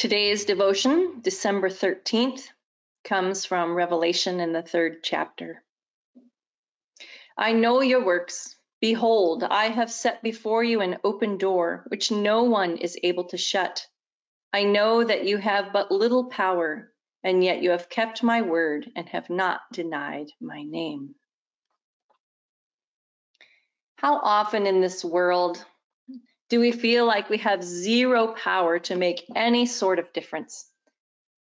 Today's devotion, December 13th, comes from Revelation in the third chapter. I know your works. Behold, I have set before you an open door, which no one is able to shut. I know that you have but little power, and yet you have kept my word and have not denied my name. How often in this world do we feel like we have zero power to make any sort of difference?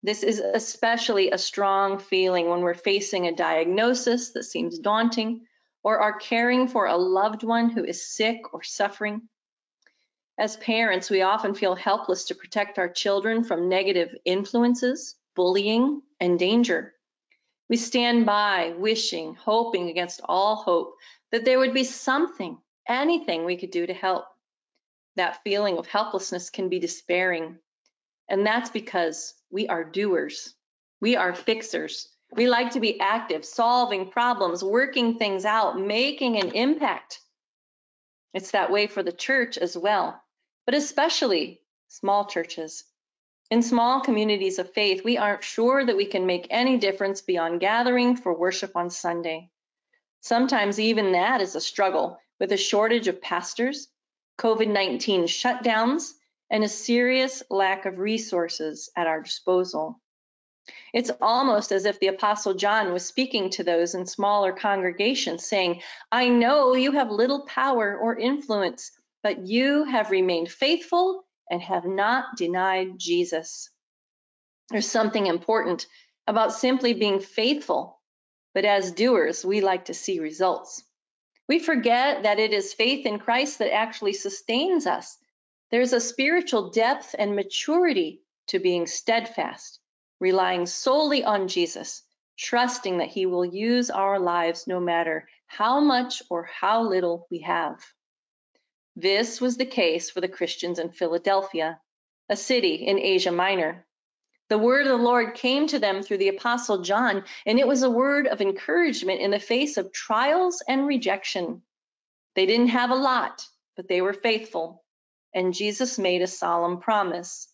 This is especially a strong feeling when we're facing a diagnosis that seems daunting or are caring for a loved one who is sick or suffering. As parents, we often feel helpless to protect our children from negative influences, bullying, and danger. We stand by, wishing, hoping against all hope that there would be something, anything we could do to help that feeling of helplessness can be despairing. And that's because we are doers, we are fixers. We like to be active, solving problems, working things out, making an impact. It's that way for the church as well, but especially small churches. In small communities of faith, we aren't sure that we can make any difference beyond gathering for worship on Sunday. Sometimes even that is a struggle with a shortage of pastors COVID 19 shutdowns, and a serious lack of resources at our disposal. It's almost as if the Apostle John was speaking to those in smaller congregations, saying, I know you have little power or influence, but you have remained faithful and have not denied Jesus. There's something important about simply being faithful, but as doers, we like to see results. We forget that it is faith in Christ that actually sustains us. There's a spiritual depth and maturity to being steadfast, relying solely on Jesus, trusting that He will use our lives no matter how much or how little we have. This was the case for the Christians in Philadelphia, a city in Asia Minor. The word of the Lord came to them through the Apostle John, and it was a word of encouragement in the face of trials and rejection. They didn't have a lot, but they were faithful, and Jesus made a solemn promise.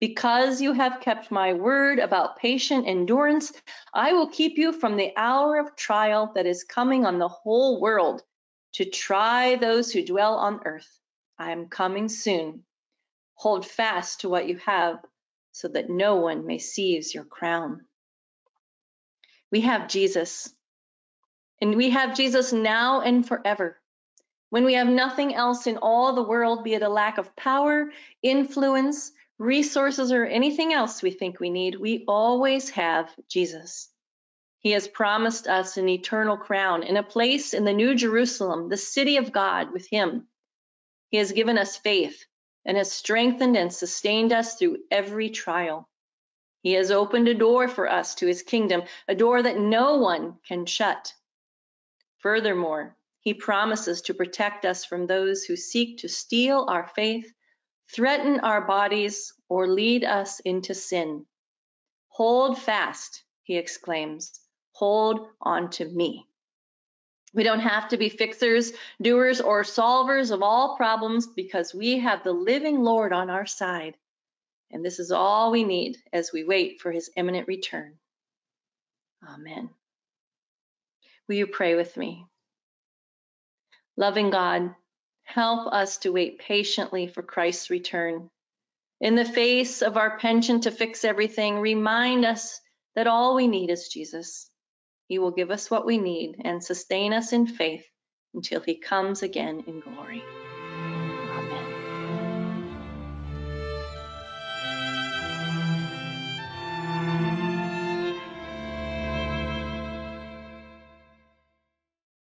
Because you have kept my word about patient endurance, I will keep you from the hour of trial that is coming on the whole world to try those who dwell on earth. I am coming soon. Hold fast to what you have so that no one may seize your crown. We have Jesus, and we have Jesus now and forever. When we have nothing else in all the world, be it a lack of power, influence, resources, or anything else we think we need, we always have Jesus. He has promised us an eternal crown and a place in the New Jerusalem, the city of God, with Him. He has given us faith, and has strengthened and sustained us through every trial. He has opened a door for us to his kingdom, a door that no one can shut. Furthermore, he promises to protect us from those who seek to steal our faith, threaten our bodies, or lead us into sin. Hold fast, he exclaims. Hold on to me. We don't have to be fixers, doers, or solvers of all problems because we have the living Lord on our side. And this is all we need as we wait for his imminent return. Amen. Will you pray with me? Loving God, help us to wait patiently for Christ's return. In the face of our penchant to fix everything, remind us that all we need is Jesus. He will give us what we need and sustain us in faith until he comes again in glory.